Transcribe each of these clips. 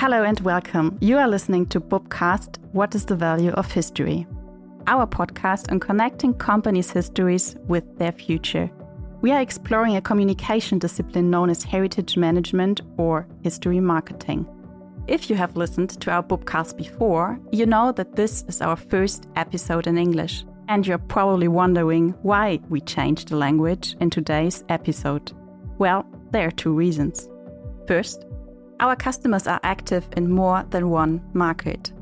Hello and welcome. You are listening to Bobcast What is the Value of History? Our podcast on connecting companies' histories with their future. We are exploring a communication discipline known as heritage management or history marketing. If you have listened to our Bobcast before, you know that this is our first episode in English. And you're probably wondering why we changed the language in today's episode. Well, there are two reasons. First, our customers are active in more than one market.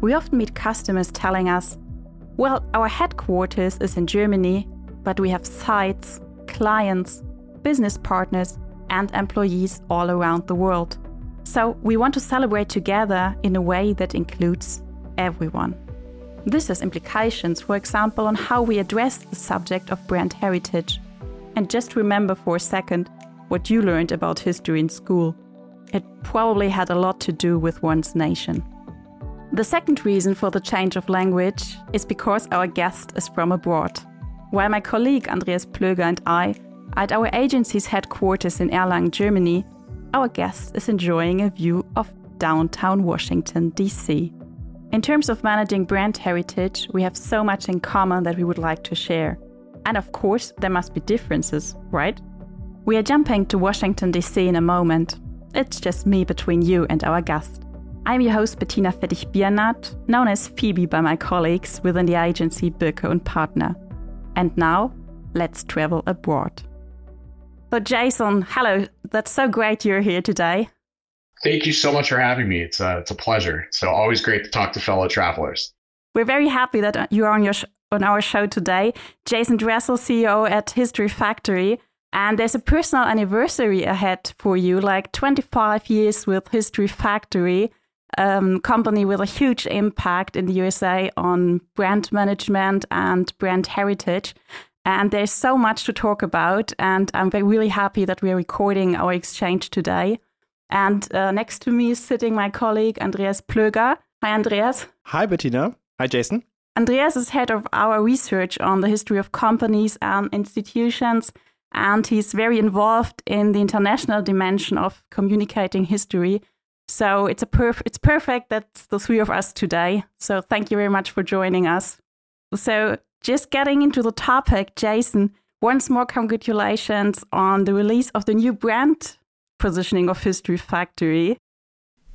We often meet customers telling us, well, our headquarters is in Germany, but we have sites, clients, business partners, and employees all around the world. So we want to celebrate together in a way that includes everyone. This has implications, for example, on how we address the subject of brand heritage. And just remember for a second what you learned about history in school. It probably had a lot to do with one's nation. The second reason for the change of language is because our guest is from abroad. While my colleague Andreas Plöger and I are at our agency's headquarters in Erlangen, Germany, our guest is enjoying a view of downtown Washington, D.C. In terms of managing brand heritage, we have so much in common that we would like to share. And of course, there must be differences, right? We are jumping to Washington, D.C. in a moment. It's just me between you and our guest. I'm your host Bettina Fettich-Biernath, known as Phoebe by my colleagues within the agency Birke und Partner. And now, let's travel abroad. So, Jason, hello. That's so great you're here today. Thank you so much for having me. It's a, it's a pleasure. So, always great to talk to fellow travelers. We're very happy that you're on, your sh- on our show today. Jason Dressel, CEO at History Factory. And there's a personal anniversary ahead for you, like 25 years with History Factory, um, company with a huge impact in the USA on brand management and brand heritage. And there's so much to talk about. And I'm really happy that we're recording our exchange today. And uh, next to me is sitting my colleague, Andreas Plöger. Hi, Andreas. Hi, Bettina. Hi, Jason. Andreas is head of our research on the history of companies and institutions and he's very involved in the international dimension of communicating history. So it's a perf- it's perfect that's the three of us today. So thank you very much for joining us. So just getting into the topic, Jason, once more congratulations on the release of the new brand positioning of History Factory.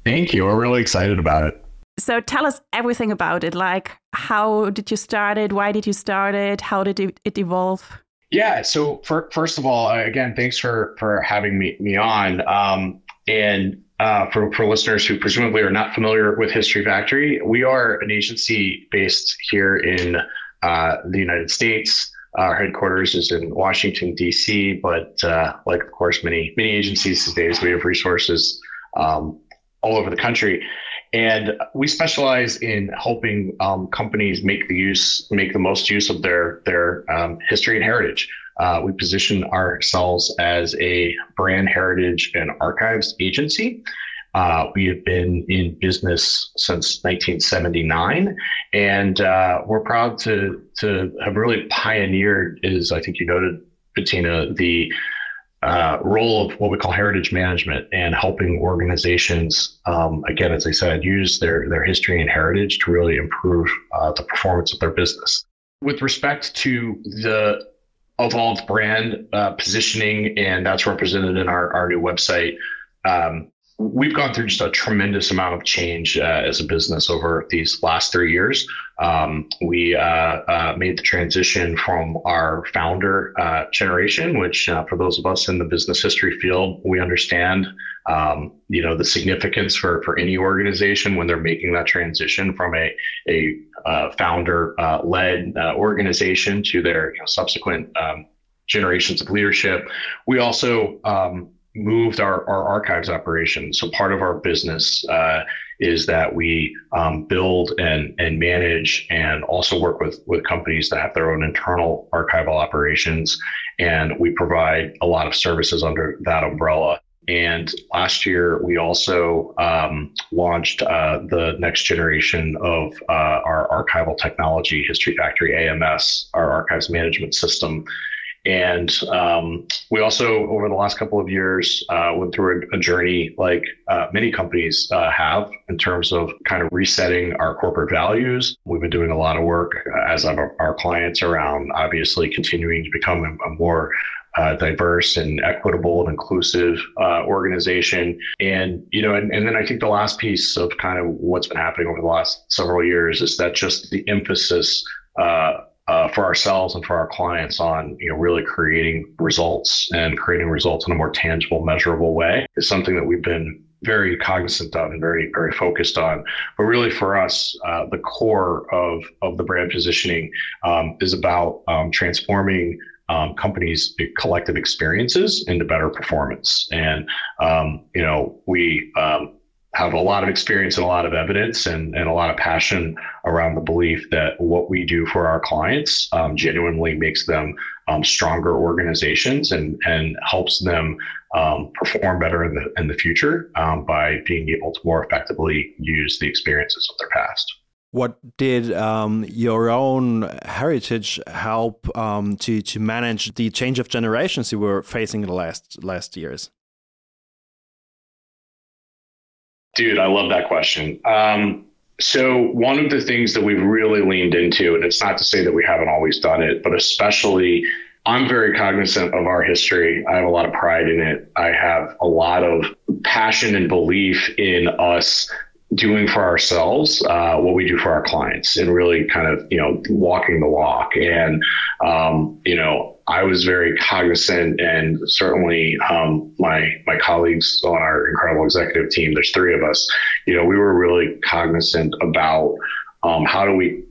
Thank you. We're really excited about it. So tell us everything about it. Like, how did you start it? Why did you start it? How did it evolve? Yeah. So for, first of all, again, thanks for for having me me on. Um, and uh, for for listeners who presumably are not familiar with History Factory, we are an agency based here in uh, the United States. Our headquarters is in Washington D.C., but uh, like of course many many agencies these days, we have resources um, all over the country. And we specialize in helping um, companies make the use, make the most use of their their um, history and heritage. Uh, we position ourselves as a brand heritage and archives agency. Uh, we have been in business since 1979, and uh, we're proud to to have really pioneered, as I think you noted, Bettina, the uh, role of what we call heritage management and helping organizations, um, again, as I said, use their, their history and heritage to really improve uh, the performance of their business. With respect to the evolved brand uh, positioning, and that's represented in our, our new website, um, we've gone through just a tremendous amount of change uh, as a business over these last three years. Um, we uh, uh, made the transition from our founder uh, generation, which uh, for those of us in the business history field, we understand, um, you know, the significance for, for any organization when they're making that transition from a, a uh, founder led organization to their you know, subsequent um, generations of leadership. We also um, moved our, our archives operation. So part of our business uh, is that we um, build and and manage and also work with with companies that have their own internal archival operations, and we provide a lot of services under that umbrella. And last year, we also um, launched uh, the next generation of uh, our archival technology, History Factory AMS, our archives management system And um, we also, over the last couple of years, uh, went through a, a journey like uh, many companies uh, have in terms of kind of resetting our corporate values. We've been doing a lot of work, uh, as have our clients, around obviously continuing to become a, a more uh, diverse and equitable and inclusive uh, organization. And, you know, and, and then I think the last piece of kind of what's been happening over the last several years is that just the emphasis uh, uh, for ourselves and for our clients on you know really creating results and creating results in a more tangible, measurable way is something that we've been very cognizant of and very very focused on. But really, for us, uh, the core of of the brand positioning um, is about um, transforming um, companies' collective experiences into better performance. And um, you know, we um, have a lot of experience and a lot of evidence and, and a lot of passion around the belief that what we do for our clients um, genuinely makes them um, stronger organizations and and helps them um, perform better in the in the future by being able to more effectively use the experiences of their past. What did um, your own heritage help um, to to manage the change of generations you were facing in the last last years? Dude, I love that question. Um, so one of the things that we've really leaned into, and it's not to say that we haven't always done it, but especially I'm very cognizant of our history. I have a lot of pride in it. I have a lot of passion and belief in us doing for ourselves uh, what we do for our clients and really kind of you know walking the walk and um, you know i was very cognizant and certainly um, my my colleagues on our incredible executive team there's three of us you know we were really cognizant about um, how do we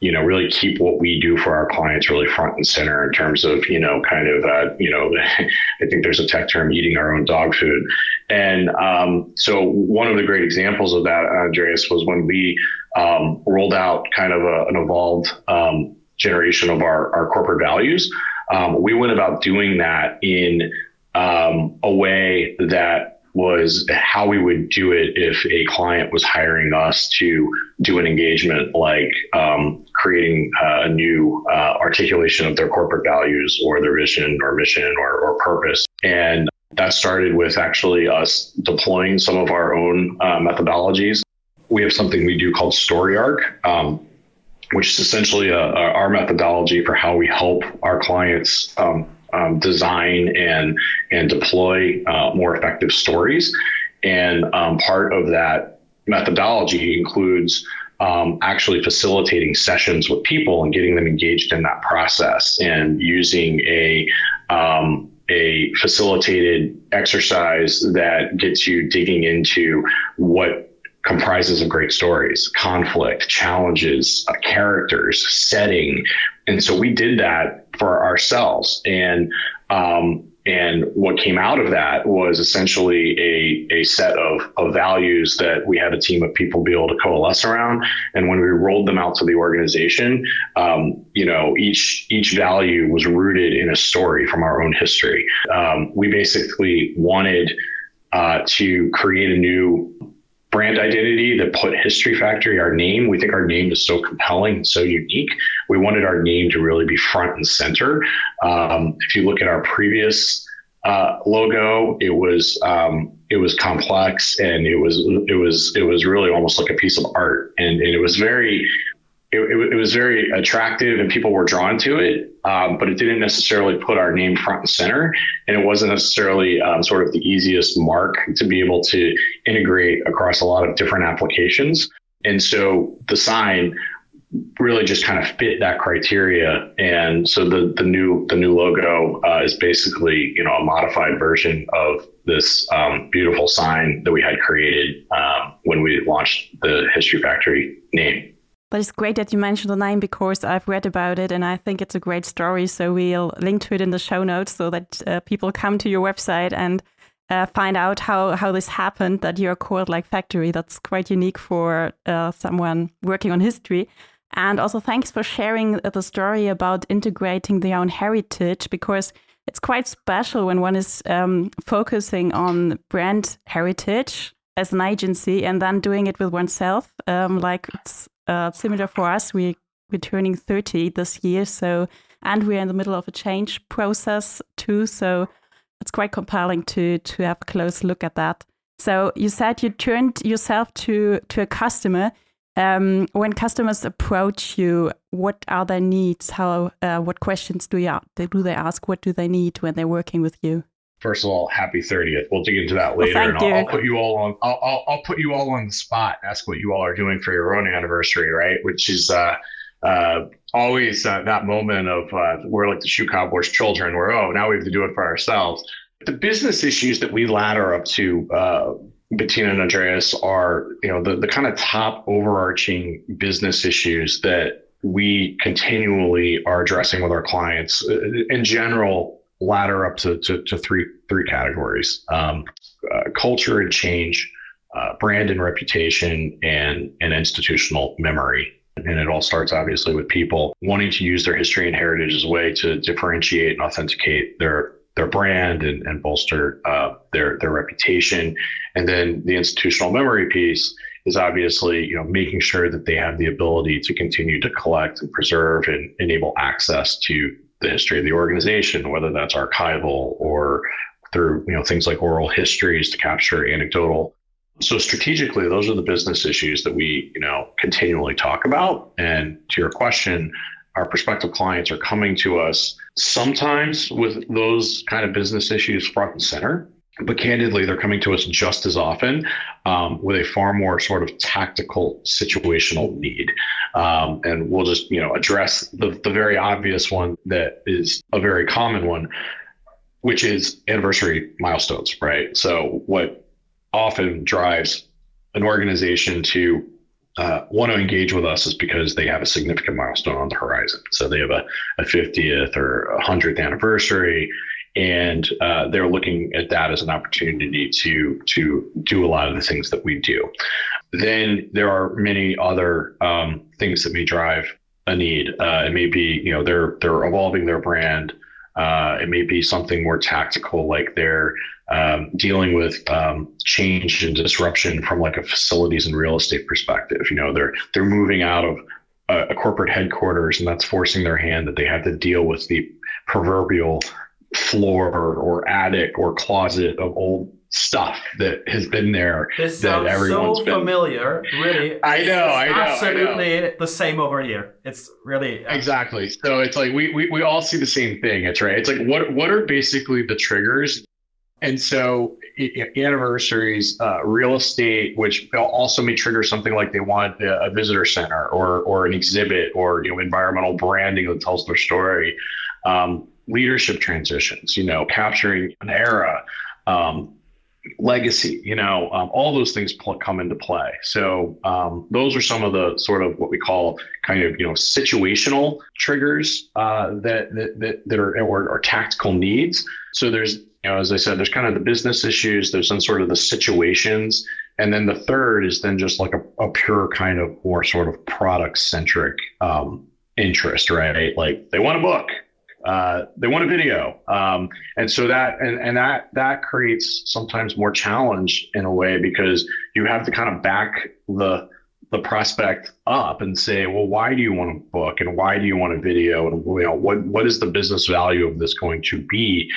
you know, really keep what we do for our clients really front and center in terms of, you know, kind of, uh, you know, I think there's a tech term, eating our own dog food. And um, so one of the great examples of that, Andreas, was when we um, rolled out kind of a, an evolved um, generation of our, our corporate values. Um, we went about doing that in um, a way that was how we would do it if a client was hiring us to do an engagement like um, creating a new uh, articulation of their corporate values or their vision or mission or, or, purpose. And that started with actually us deploying some of our own uh, methodologies. We have something we do called Story Arc. Um, which is essentially a, uh, a, our methodology for how we help our clients um, um, design and and deploy uh, more effective stories. And um, part of that methodology includes um, actually facilitating sessions with people and getting them engaged in that process and using a um, a facilitated exercise that gets you digging into what comprises of great stories, conflict, challenges, uh, characters, setting, and so we did that for ourselves and um, and what came out of that was essentially a, a set of, of values that we had a team of people be able to coalesce around. And when we rolled them out to the organization, um, you know, each each value was rooted in a story from our own history. Um, we basically wanted uh, to create a new brand identity that put History Factory, our name, we think our name is so compelling and so unique. We wanted our name to really be front and center. Um, if you look at our previous uh, logo, it was um, it was complex and it was it was it was really almost like a piece of art, and, and it was very it, it, it, was very attractive and people were drawn to it, um, but it didn't necessarily put our name front and center. And it wasn't necessarily um, sort of the easiest mark to be able to integrate across a lot of different applications. And so the sign really just kind of fit that criteria. And so the, the new the new logo uh, is basically you know a modified version of this um, beautiful sign that we had created um, when we launched the History Factory name. But it's great that you mentioned the name because I've read about it and I think it's a great story. So we'll link to it in the show notes so that uh, people come to your website and uh, find out how, how this happened that you're called like factory. That's quite unique for uh, someone working on history. And also, thanks for sharing the story about integrating their own heritage because it's quite special when one is um, focusing on brand heritage as an agency and then doing it with oneself. Um, like it's uh, similar for us. We we're turning 30 this year, so and we're in the middle of a change process too. So it's quite compelling to to have a close look at that. So you said you turned yourself to to a customer. Um, when customers approach you, what are their needs? How uh, what questions do you do they ask? What do they need when they're working with you? First of all, happy 30th. We'll dig into that later, well, and I'll, I'll, put you all on. I'll, I'll, I'll, put you all on the spot. Ask what you all are doing for your own anniversary, right? Which is uh, uh, always uh, that moment of uh, we're like the shoe cowboys' children, where oh, now we have to do it for ourselves. The business issues that we ladder up to, uh, Bettina and Andreas, are you know the the kind of top overarching business issues that we continually are addressing with our clients. Uh, in general, ladder up to, to, to three three categories: um, uh, culture and change, uh, brand and reputation, and and institutional memory. And it all starts obviously with people wanting to use their history and heritage as a way to differentiate and authenticate their their brand and, and bolster uh, their their reputation. And then the institutional memory piece is obviously you know making sure that they have the ability to continue to collect and preserve and enable access to the history of the organization, whether that's archival or through you know things like oral histories to capture anecdotal. So strategically, those are the business issues that we you know continually talk about. And to your question, our prospective clients are coming to us sometimes with those kind of business issues front and center but candidly, they're coming to us just as often um, with a far more sort of tactical situational need. Um, and we'll just, you know, address the, the very obvious one that is a very common one, which is anniversary milestones, right? So what often drives an organization to uh, want to engage with us is because they have a significant milestone on the horizon. So they have a, a 50th or a 100th anniversary and uh, they're looking at that as an opportunity to to do a lot of the things that we do. Then there are many other um, things that may drive a need. Uh, it may be you know they're they're evolving their brand. Uh, it may be something more tactical, like they're um, dealing with um, change and disruption from like a facilities and real estate perspective. You know, they're they're moving out of a, a corporate headquarters, and that's forcing their hand that they have to deal with the proverbial floor or attic or closet of old stuff that has been there. This that sounds everyone's so been... familiar. Really, I know. I know. Absolutely I know. the same over here. It's really yeah. exactly. So it's like we, we we all see the same thing. It's right. It's like what what are basically the triggers? And so anniversaries, uh, real estate, which also may trigger something like they want a, a visitor center or or an exhibit or you know environmental branding that tells their story. Um, leadership transitions, you know, capturing an era, um, legacy, you know, um, all those things pl- come into play. So um, those are some of the sort of what we call kind of you know situational triggers uh, that, that that are or, or tactical needs. So there's you know as I said, there's kind of the business issues. There's some sort of the situations. And then the third is then just like a, a pure kind of more sort of product centric um, interest, right? Like they want a book, uh, they want a video, um, and so that and, and that that creates sometimes more challenge in a way because you have to kind of back the the prospect up and say, well, why do you want a book and why do you want a video and you know what what is the business value of this going to be?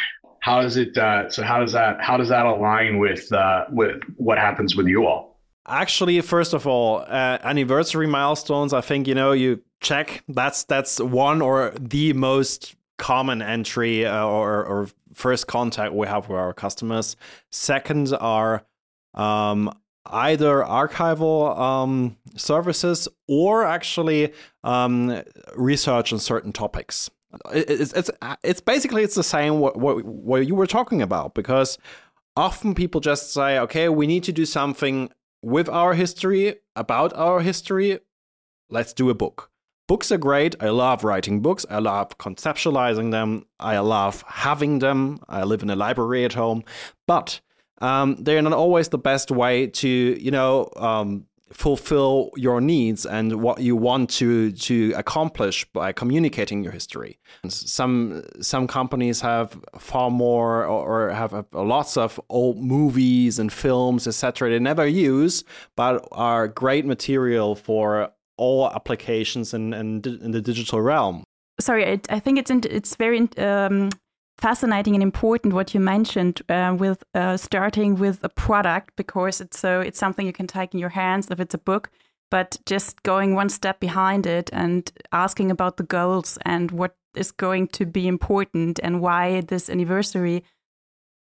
How does it? Uh, so how does that how does that align with uh, with what happens with you all? Actually, first of all, uh, anniversary milestones. I think you know you check. That's that's one or the most common entry uh, or, or first contact we have with our customers. Second are um, either archival um, services or actually um, research on certain topics. It's, it's, it's basically it's the same what, what, what you were talking about because often people just say, okay, we need to do something with our history, about our history. Let's do a book. Books are great. I love writing books. I love conceptualizing them. I love having them. I live in a library at home. But um, they're not always the best way to, you know, um, fulfill your needs and what you want to to accomplish by communicating your history. Some some companies have far more or, or have a, lots of old movies and films, etc. They never use, but are great material for all applications in, in, in the digital realm. sorry, it, I think it's it's very um, fascinating and important what you mentioned uh, with uh, starting with a product because it's so it's something you can take in your hands if it's a book, but just going one step behind it and asking about the goals and what is going to be important and why this anniversary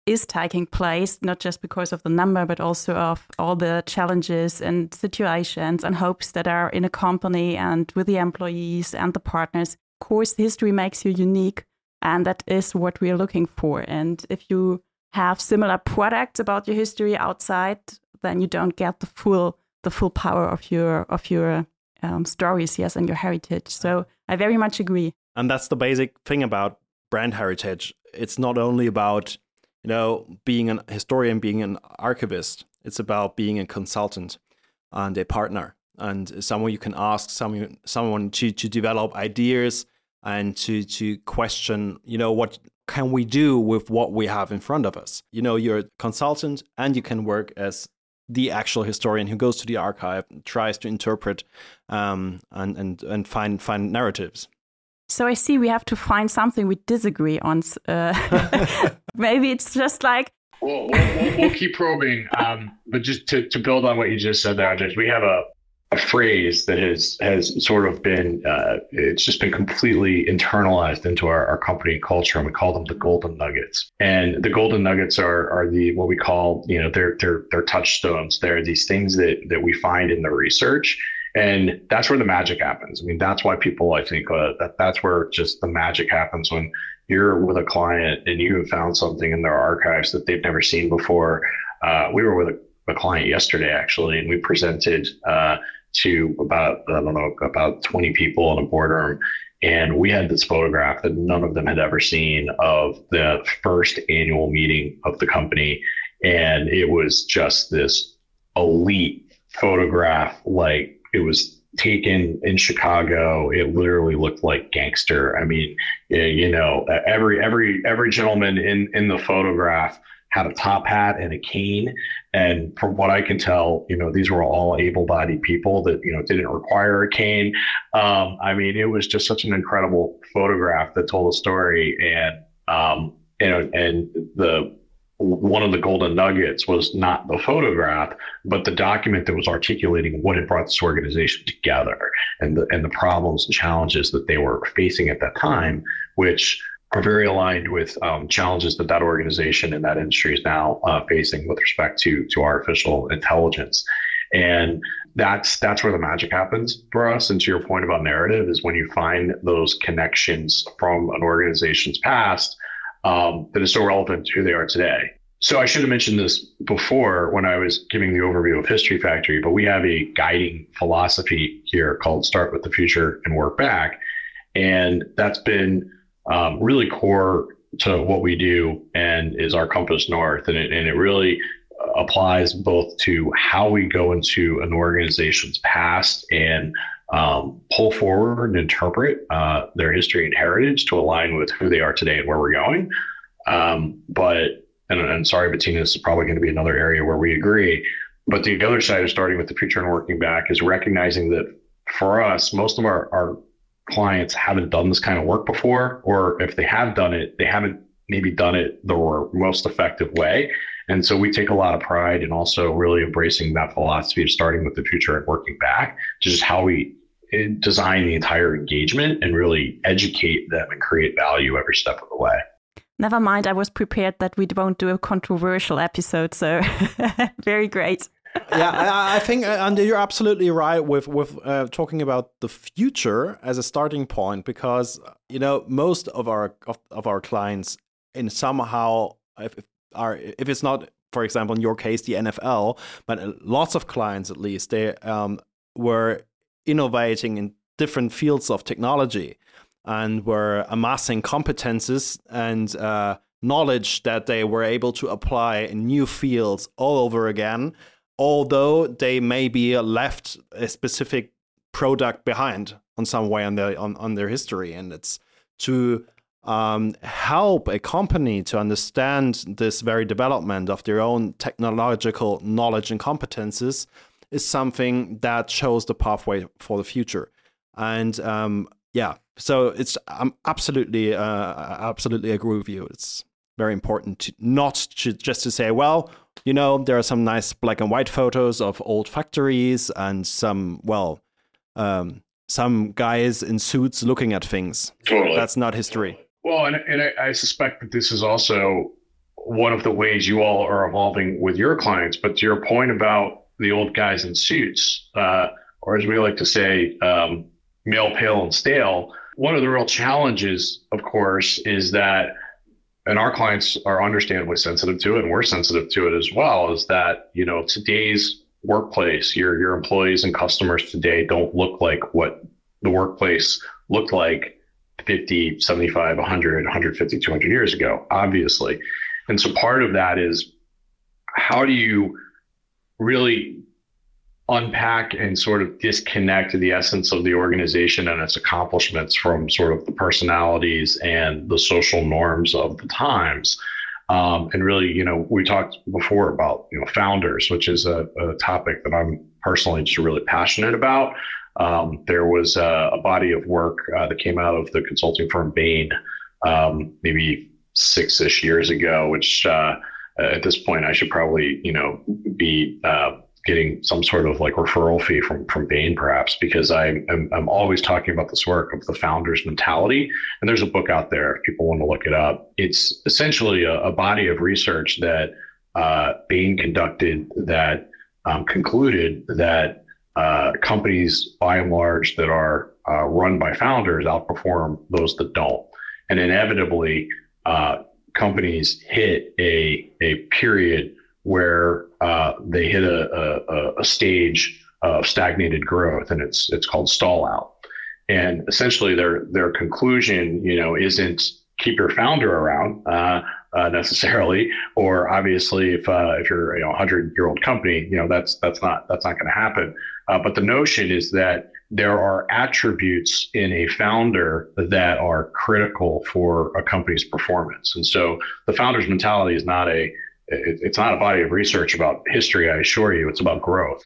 is taking place, not just because of the number, but also of all the challenges and situations and hopes that are in a company and with the employees and the partners. Of course, history makes you unique, and that is what we're looking for. And if you have similar products about your history outside, then you don't get the full the full power of your of your um, stories, yes, and your heritage. So I very much agree. And that's the basic thing about brand heritage. It's not only about you know, being a historian, being an archivist, it's about being a consultant and a partner and someone you can ask, someone someone to to develop ideas and to to question, you know, what can we do with what we have in front of us? You know, you're a consultant and you can work as the actual historian who goes to the archive, and tries to interpret um, and and and find find narratives. So I see we have to find something we disagree on. Uh, maybe it's just like. We'll, we'll, we'll keep probing. Um, but just to, to build on what you just said there, Judge, we have a, a phrase that has has sort of been uh, it's just been completely internalized into our, our company culture and we call them the golden nuggets and the golden nuggets are are the what we call you know they're they're they're touchstones they're these things that that we find in the research and that's where the magic happens. I mean, that's why people, I think, uh, that that's where just the magic happens when you're with a client and you have found something in their archives that they've never seen before. Uh, we were with a, a, client yesterday, actually, and we presented uh, to about, I don't know, about 20 people in a boardroom. And we had this photograph that none of them had ever seen of the first annual meeting of the company. And it was just this elite photograph, like it was taken in Chicago. It literally looked like gangster. I mean, you know, every every every gentleman in in the photograph had a top hat and a cane. And from what I can tell, you know, these were all able-bodied people that you know didn't require a cane. Um, I mean, it was just such an incredible photograph that told a story, and um, you know, and the one of the golden nuggets was not the photograph, but the document that was articulating what had brought this organization together and the, and the problems and challenges that they were facing at that time, which are very aligned with um, challenges that that organization and that industry is now uh, facing with respect to to artificial intelligence. And that's that's where the magic happens for us. And to your point about narrative is when you find those connections from an organization's past um, that is so relevant to who they are today. So I should have mentioned this before when I was giving the overview of History Factory, but we have a guiding philosophy here called Start with the Future and Work Back. And that's been um, really core to what we do and is our compass north. And it, and it really applies both to how we go into an organization's past and um, pull forward and interpret uh, their history and heritage to align with who they are today and where we're going. Um, but, and, and sorry, Bettina, this is probably going to be another area where we agree. But the other side of starting with the future and working back is recognizing that for us, most of our, our clients haven't done this kind of work before, or if they have done it, they haven't maybe done it the most effective way. And so we take a lot of pride in also really embracing that philosophy of starting with the future and working back to just how we design the entire engagement and really educate them and create value every step of the way. Never mind, I was prepared that we won't do a controversial episode, so very great. yeah, I, I think, uh, and you're absolutely right with with uh, talking about the future as a starting point, because you know most of our of, of our clients, in somehow, if, if are if it's not, for example, in your case, the NFL, but lots of clients at least, they um, were innovating in different fields of technology and were amassing competences and uh, knowledge that they were able to apply in new fields all over again, although they may be left a specific product behind on some way on their on, on their history. And it's to um, help a company to understand this very development of their own technological knowledge and competences is something that shows the pathway for the future. And um, yeah, So it's I'm absolutely uh, absolutely agree with you. It's very important to not to, just to say, well, you know, there are some nice black and white photos of old factories and some well, um, some guys in suits looking at things. Totally, that's not history. Well, and, and I, I suspect that this is also one of the ways you all are evolving with your clients. But to your point about the old guys in suits, uh, or as we like to say, um, male, pale, and stale. One of the real challenges, of course, is that, and our clients are understandably sensitive to it, and we're sensitive to it as well, is that, you know, today's workplace, your, your employees and customers today don't look like what the workplace looked like 50, 75, 100, 150, 200 years ago, obviously. And so part of that is how do you really unpack and sort of disconnect the essence of the organization and its accomplishments from sort of the personalities and the social norms of the times. Um, and really, you know, we talked before about you know founders, which is a, a topic that I'm personally just really passionate about. Um, there was a, a, body of work uh, that came out of the consulting firm Bain, um, maybe six-ish years ago, which uh, at this point I should probably you know be uh, getting some sort of like referral fee from from Bain, perhaps, because I'm, I'm, I'm always talking about this work of the founder's mentality. And there's a book out there if people want to look it up. It's essentially a, a body of research that uh, Bain conducted that um, concluded that uh, companies, by and large, that are uh, run by founders outperform those that don't, and inevitably, uh, companies hit a a period where uh, they hit a, a, a, stage of stagnated growth, and it's it's called stall out. And essentially, their their conclusion, you know, isn't keep your founder around uh, uh, necessarily, or obviously, if uh, if you're a hundred year old company, you know that's that's not that's not going to happen. Uh, but the notion is that there are attributes in a founder that are critical for a company's performance, and so the founder's mentality is not a it, it's not a body of research about history, I assure you. It's about growth.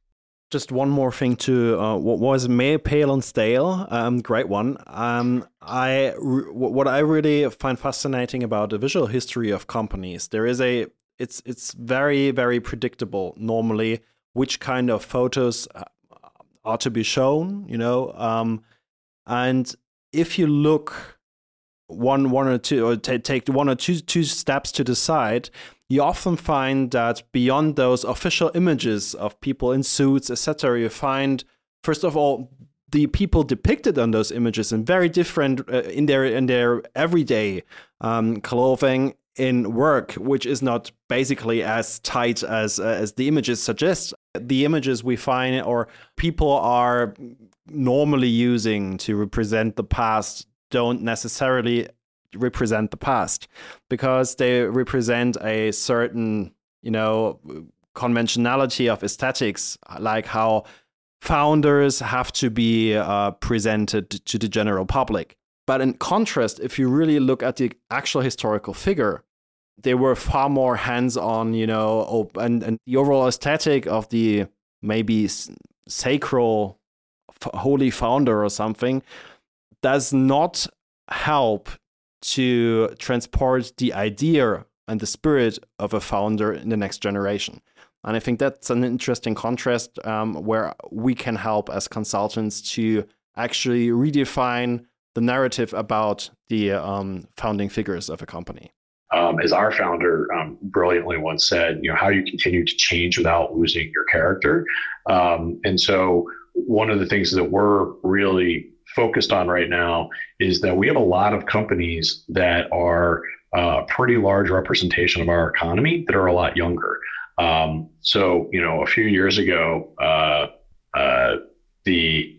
Just one more thing to uh, what was May Pale and Stale, um, great one. Um, I what I really find fascinating about the visual history of companies, there is a it's it's very very predictable normally which kind of photos uh, are to be shown, you know, um, and if you look one one or two or t- take one or two two steps to the side you often find that beyond those official images of people in suits, etc., you find, first of all, the people depicted on those images in very different uh, in their in their everyday um, clothing in work, which is not basically as tight as uh, as the images suggest. The images we find or people are normally using to represent the past don't necessarily represent the past because they represent a certain, you know, conventionality of aesthetics, like how founders have to be uh, presented to the general public. But in contrast, if you really look at the actual historical figure, they were far more hands-on, you know, and, and the overall aesthetic of the maybe sacral holy founder or something does not help to transport the idea and the spirit of a founder in the next generation. And I think that's an interesting contrast um, where we can help as consultants to actually redefine the narrative about the um, founding figures of a company. Um, as our founder um, brilliantly once said, you know, how you continue to change without losing your character? Um, and so, one of the things that we're really focused on right now is that we have a lot of companies that are a uh, pretty large representation of our economy that are a lot younger. Um, so, you know, a few years ago, uh, uh, the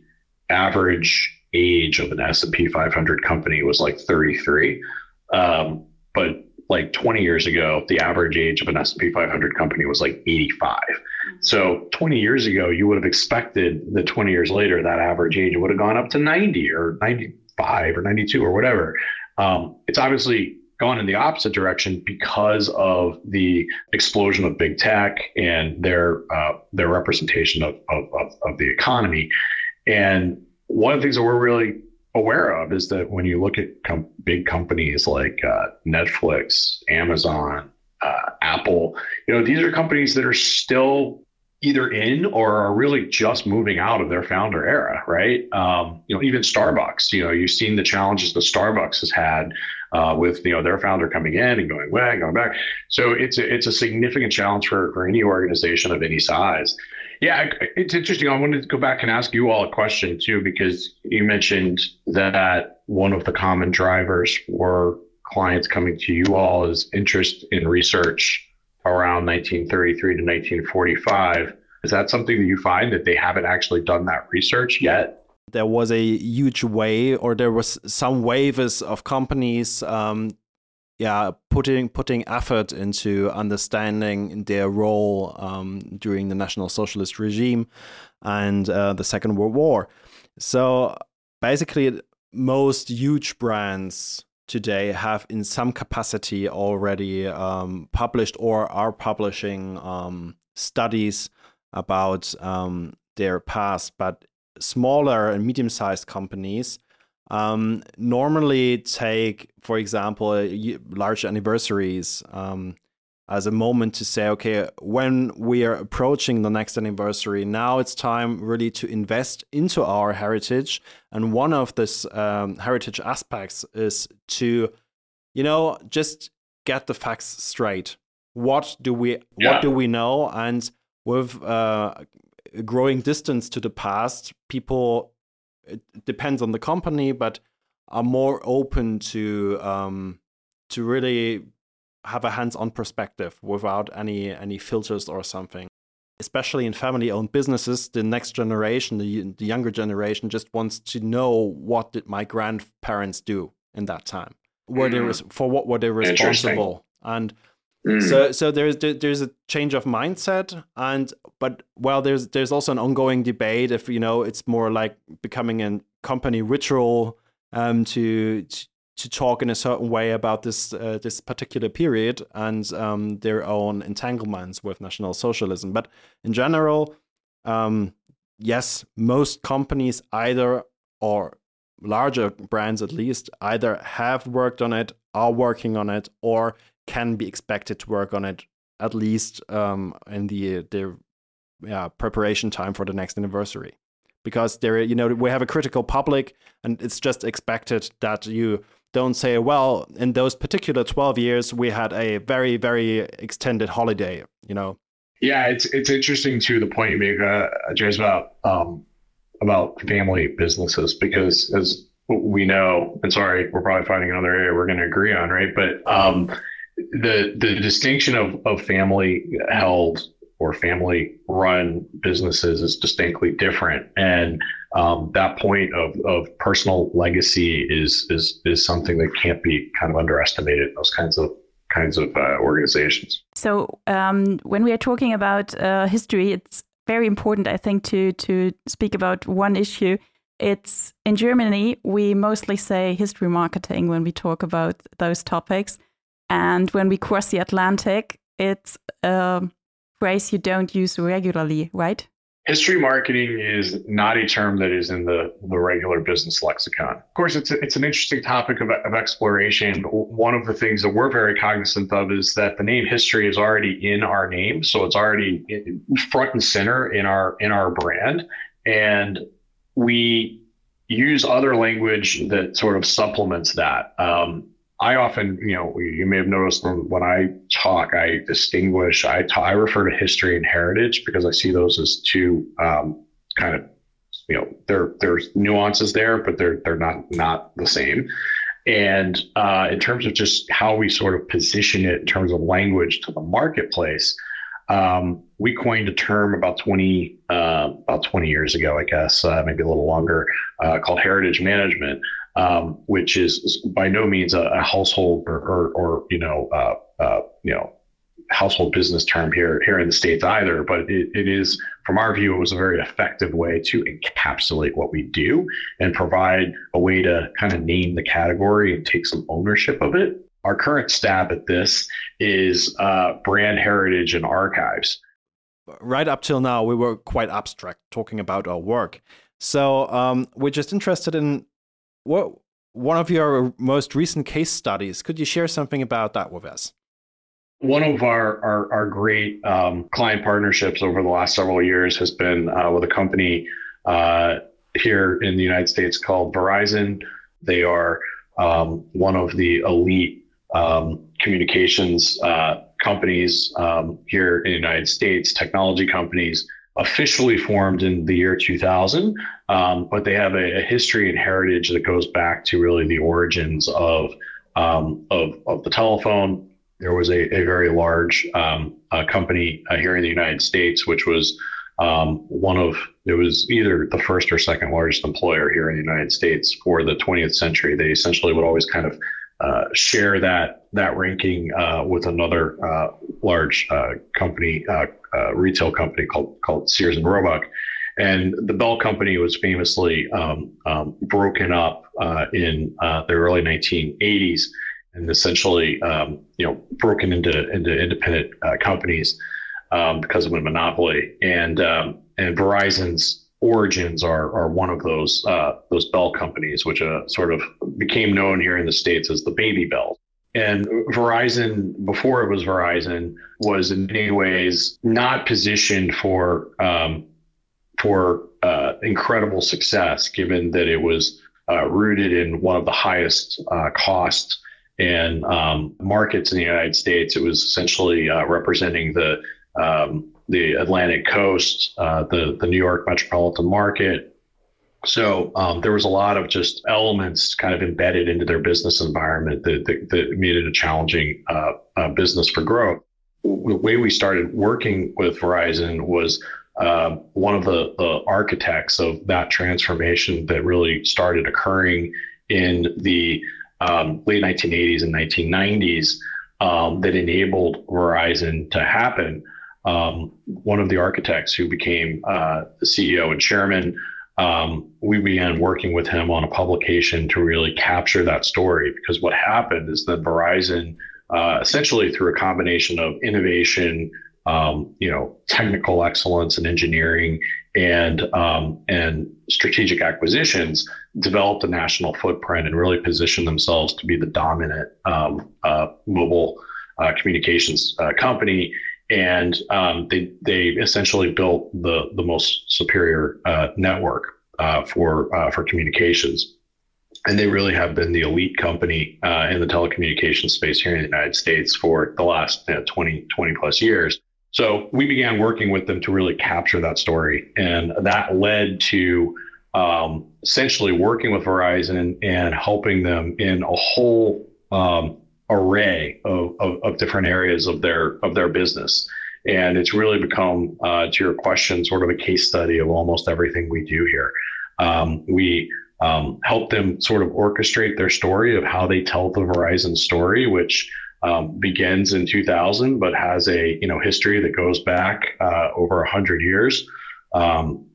average age of an S&P 500 company was like 33. Um, but like 20 years ago, the average age of an S&P 500 company was like 85. Mm-hmm. So 20 years ago, you would have expected that 20 years later, that average age would have gone up to 90 or 95 or 92 or whatever. Um, it's obviously gone in the opposite direction because of the explosion of big tech and their uh, their representation of, of, of, of the economy. And one of the things that we're really aware of is that when you look at com- big companies like uh, Netflix, Amazon, uh, Apple, you know, these are companies that are still either in or are really just moving out of their founder era, right? Um, you know, even Starbucks, you know, you've seen the challenges that Starbucks has had uh, with you know their founder coming in and going away, going back. So it's a, it's a significant challenge for for any organization of any size. Yeah, it's interesting. I wanted to go back and ask you all a question too, because you mentioned that one of the common drivers for clients coming to you all is interest in research around 1933 to 1945. Is that something that you find that they haven't actually done that research yet? There was a huge wave, or there was some waves of companies, um, yeah, putting putting effort into understanding their role um, during the National Socialist regime and uh, the Second World War. So basically, most huge brands today have in some capacity already um, published or are publishing um, studies about um, their past, but smaller and medium sized companies um, normally take, for example, large anniversaries um, as a moment to say, okay, when we are approaching the next anniversary, now it's time really to invest into our heritage. And one of this um, heritage aspects is to, you know, just get the facts straight. What do we yeah. what do we know? And with uh, growing distance to the past, people it depends on the company, but are more open to um, to really have a hands-on perspective without any any filters or something. Especially in family-owned businesses the next generation the, the younger generation just wants to know what did my grandparents do in that time? Were mm. they for what were they responsible? And mm. so so there's there's a change of mindset and but well there's there's also an ongoing debate if you know it's more like becoming a company ritual um, to, to talk in a certain way about this uh, this particular period and um, their own entanglements with National Socialism. But in general, um, yes, most companies either or larger brands at least either have worked on it, are working on it, or can be expected to work on it at least um, in the the yeah, preparation time for the next anniversary. Because there, you know, we have a critical public, and it's just expected that you don't say, well, in those particular 12 years, we had a very, very extended holiday, you know? Yeah, it's it's interesting to the point you make, uh, James, about um, about family businesses because as we know, and sorry, we're probably finding another area we're going to agree on, right? But um, the the distinction of of family held or family run businesses is distinctly different, and um, that point of, of personal legacy is is is something that can't be kind of underestimated. Those kinds of kinds of uh, organizations. So um, when we are talking about uh, history, it's very important, I think, to to speak about one issue. It's in Germany we mostly say history marketing when we talk about those topics, and when we cross the Atlantic, it's a phrase you don't use regularly, right? History marketing is not a term that is in the, the regular business lexicon. Of course, it's, a, it's an interesting topic of, of exploration. One of the things that we're very cognizant of is that the name history is already in our name. So it's already front and center in our, in our brand. And we use other language that sort of supplements that. Um, I often, you know, you may have noticed when I talk, I distinguish, I, talk, I refer to history and heritage because I see those as two um, kind of, you know, there there's nuances there, but they're they're not not the same. And uh, in terms of just how we sort of position it in terms of language to the marketplace, um, we coined a term about 20 uh, about 20 years ago, I guess, uh, maybe a little longer, uh, called heritage management um, which is by no means a, a household or, or, or, you know, uh, uh, you know, household business term here here in the states either. But it, it is, from our view, it was a very effective way to encapsulate what we do and provide a way to kind of name the category and take some ownership of it. Our current stab at this is uh, brand heritage and archives. Right up till now, we were quite abstract talking about our work. So um, we're just interested in what one of your most recent case studies? Could you share something about that with us? One of our our, our great um, client partnerships over the last several years has been uh, with a company uh, here in the United States called Verizon. They are um, one of the elite um, communications uh, companies um, here in the United States, technology companies officially formed in the year 2000, um, but they have a, a, history and heritage that goes back to really the origins of um, of, of the telephone, there was a, a very large um, uh, company uh, here in the United States, which was um, one of it was either the first or second largest employer here in the United States for the 20th century. They essentially would always kind of uh, share that that ranking uh, with another uh, large uh, company, retail company called called Sears and Roebuck. And the Bell Company was famously um, um, broken up in the early 1980s and essentially, um, you know, broken into into independent companies um, because of a monopoly. And um, and Verizon's origins are are one of those uh, those Bell companies, which uh, sort of became known here in the states as the Baby Bell. And Verizon, before it was Verizon, was in many ways not positioned for um, for uh, incredible success, given that it was uh, rooted in one of the highest uh, cost and um, markets in the United States. It was essentially uh, representing the um, the Atlantic coast, uh, the the New York metropolitan market. So um, there was a lot of just elements kind of embedded into their business environment that, that, that made it a challenging uh, uh business for growth. The way we started working with Verizon was uh, one of the, the architects of that transformation that really started occurring in the um, late 1980s and 1990s um, that enabled Verizon to happen. Um, one of the architects who became uh, the CEO and chairman, um, we began working with him on a publication to really capture that story. Because what happened is that Verizon, uh, essentially through a combination of innovation, um, you know, technical excellence and engineering and um, and strategic acquisitions developed a national footprint and really positioned themselves to be the dominant um, uh, mobile uh, communications uh, company. And um, they they essentially built the the most superior uh, network uh, for uh, for communications. And they really have been the elite company in the telecommunications space here in the United States for the last you know, 20, 20 plus years. So we began working with them to really capture that story. And that led to um, essentially working with Verizon and helping them in a whole um, array of, of, of, different areas of their of their business. And it's really become, uh, to your question, sort of a case study of almost everything we do here. Um, we um, help them sort of orchestrate their story of how they tell the Verizon story, which um, begins in 2000, but has a you know history that goes back uh, over 100 years. Um,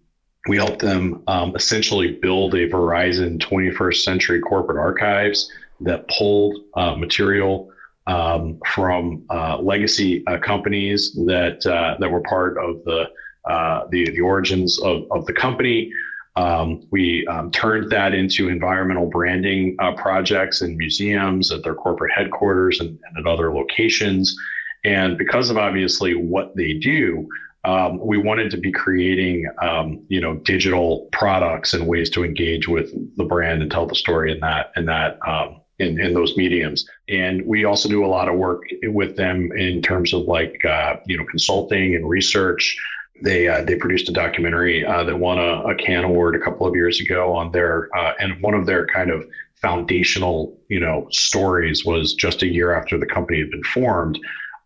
we help them um, essentially build a Verizon 21st century corporate archives that pulled uh, material um, from uh, legacy uh, companies that uh, that were part of the uh, the, the origins of, of the company. Um, we um, turned that into environmental branding uh, projects in museums at their corporate headquarters and, and, at other locations. And because of obviously what they do, um, we wanted to be creating, um, you know, digital products and ways to engage with the brand and tell the story in that in that um, in, in those mediums. And we also do a lot of work with them in terms of like, uh, you know, consulting and research they uh, they produced a documentary uh, that won a, a Cannes Award a couple of years ago on their uh, and one of their kind of foundational you know stories was just a year after the company had been formed.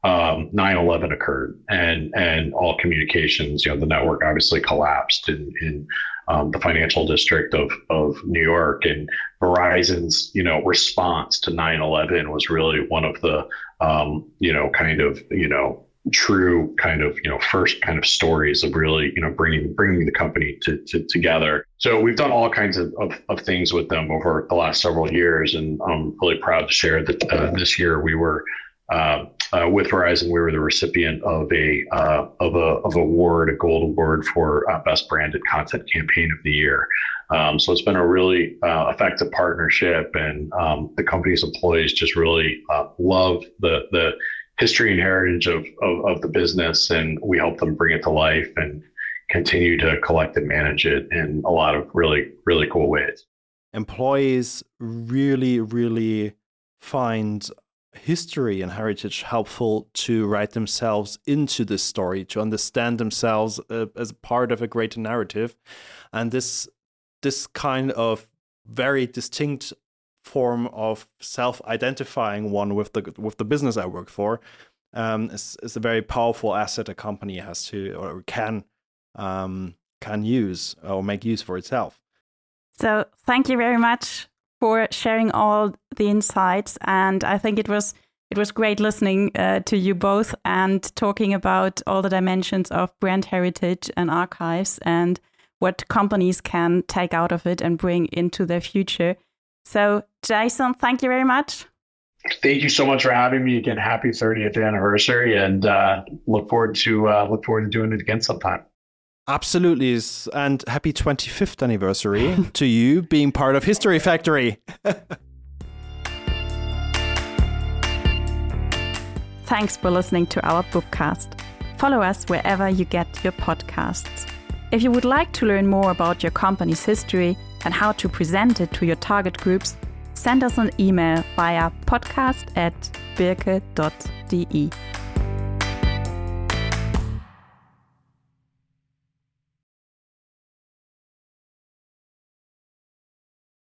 Um, 9/11 occurred, and and all communications, you know, the network obviously collapsed in um, the financial district of of New York, and Verizon's you know response to 9/11 was really one of the um, you know kind of you know true kind of you know first kind of stories of really you know bringing bringing the company to, to together. So we've done all kinds of, of, of, things with them over the last several years. And i'm really proud to share that uh, this year we were uh, uh, with Verizon, we were the recipient of a uh, of a of award, a gold award for uh, best branded content campaign of the year. Um, so it's been a really uh, effective partnership, and um, the company's employees just really uh, love the the history and heritage of, of, of the business, and we help them bring it to life and continue to collect and manage it in a lot of really really cool ways. Employees really really find history and heritage helpful to write themselves into the story, to understand themselves uh, as part of a greater narrative. And this this kind of very distinct form of self-identifying one with the with the business I work for um, is, is a very powerful asset a company has to or can um, can use or make use for itself. So thank you very much for sharing all the insights. And I think it was it was great listening uh, to you both and talking about all the dimensions of brand heritage and archives and what companies can take out of it and bring into their future. So, Jason, thank you very much. Thank you so much for having me again. Happy 30th anniversary, and uh, look forward to uh, look forward to doing it again sometime. Absolutely, and happy 25th anniversary to you being part of History Factory. Thanks for listening to our bookcast. Follow us wherever you get your podcasts. If you would like to learn more about your company's history and how to present it to your target groups, send us an email via podcast at birke.de.